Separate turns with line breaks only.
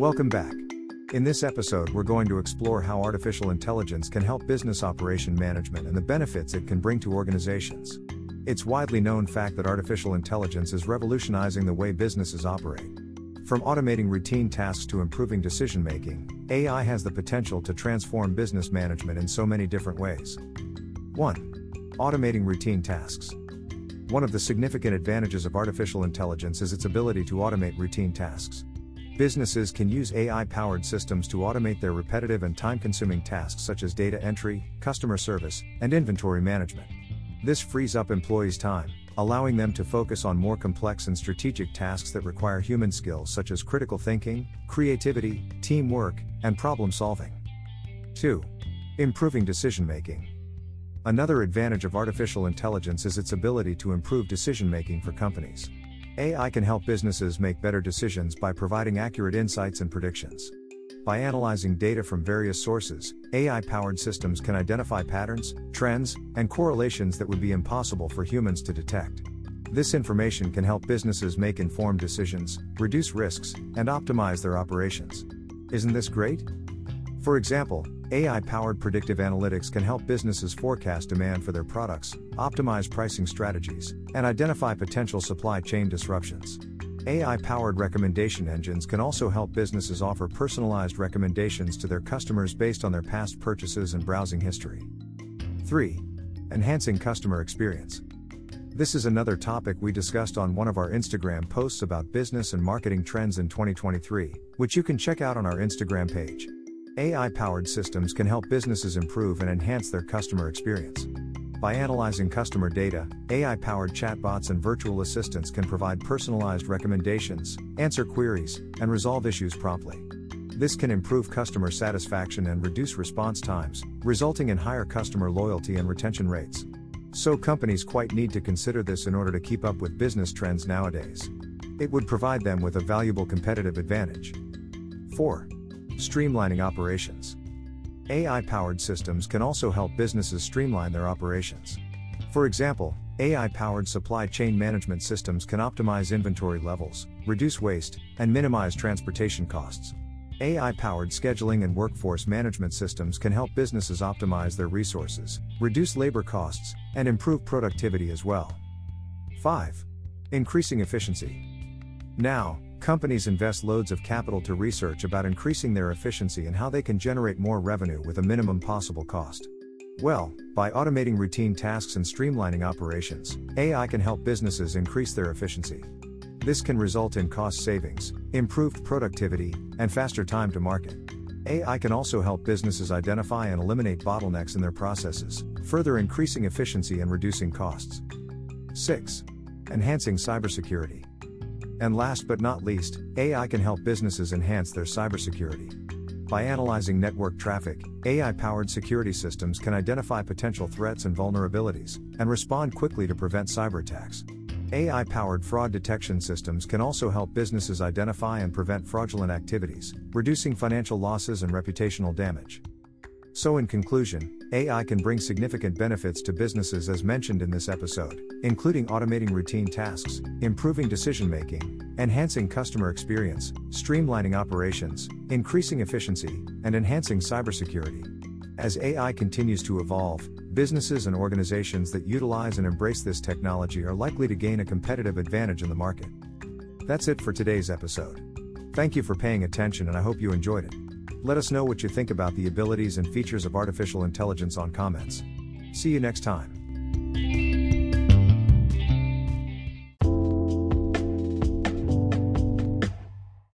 Welcome back. In this episode, we're going to explore how artificial intelligence can help business operation management and the benefits it can bring to organizations. It's widely known fact that artificial intelligence is revolutionizing the way businesses operate. From automating routine tasks to improving decision making, AI has the potential to transform business management in so many different ways. 1. Automating routine tasks. One of the significant advantages of artificial intelligence is its ability to automate routine tasks. Businesses can use AI powered systems to automate their repetitive and time consuming tasks such as data entry, customer service, and inventory management. This frees up employees' time, allowing them to focus on more complex and strategic tasks that require human skills such as critical thinking, creativity, teamwork, and problem solving. 2. Improving decision making. Another advantage of artificial intelligence is its ability to improve decision making for companies. AI can help businesses make better decisions by providing accurate insights and predictions. By analyzing data from various sources, AI powered systems can identify patterns, trends, and correlations that would be impossible for humans to detect. This information can help businesses make informed decisions, reduce risks, and optimize their operations. Isn't this great? For example, AI powered predictive analytics can help businesses forecast demand for their products, optimize pricing strategies, and identify potential supply chain disruptions. AI powered recommendation engines can also help businesses offer personalized recommendations to their customers based on their past purchases and browsing history. 3. Enhancing customer experience. This is another topic we discussed on one of our Instagram posts about business and marketing trends in 2023, which you can check out on our Instagram page. AI powered systems can help businesses improve and enhance their customer experience. By analyzing customer data, AI powered chatbots and virtual assistants can provide personalized recommendations, answer queries, and resolve issues promptly. This can improve customer satisfaction and reduce response times, resulting in higher customer loyalty and retention rates. So, companies quite need to consider this in order to keep up with business trends nowadays. It would provide them with a valuable competitive advantage. 4. Streamlining operations. AI powered systems can also help businesses streamline their operations. For example, AI powered supply chain management systems can optimize inventory levels, reduce waste, and minimize transportation costs. AI powered scheduling and workforce management systems can help businesses optimize their resources, reduce labor costs, and improve productivity as well. 5. Increasing efficiency. Now, companies invest loads of capital to research about increasing their efficiency and how they can generate more revenue with a minimum possible cost. Well, by automating routine tasks and streamlining operations, AI can help businesses increase their efficiency. This can result in cost savings, improved productivity, and faster time to market. AI can also help businesses identify and eliminate bottlenecks in their processes, further increasing efficiency and reducing costs. 6. Enhancing cybersecurity. And last but not least, AI can help businesses enhance their cybersecurity. By analyzing network traffic, AI powered security systems can identify potential threats and vulnerabilities, and respond quickly to prevent cyber attacks. AI powered fraud detection systems can also help businesses identify and prevent fraudulent activities, reducing financial losses and reputational damage. So, in conclusion, AI can bring significant benefits to businesses as mentioned in this episode, including automating routine tasks, improving decision making, enhancing customer experience, streamlining operations, increasing efficiency, and enhancing cybersecurity. As AI continues to evolve, businesses and organizations that utilize and embrace this technology are likely to gain a competitive advantage in the market. That's it for today's episode. Thank you for paying attention and I hope you enjoyed it. Let us know what you think about the abilities and features of artificial intelligence on comments. See you next time.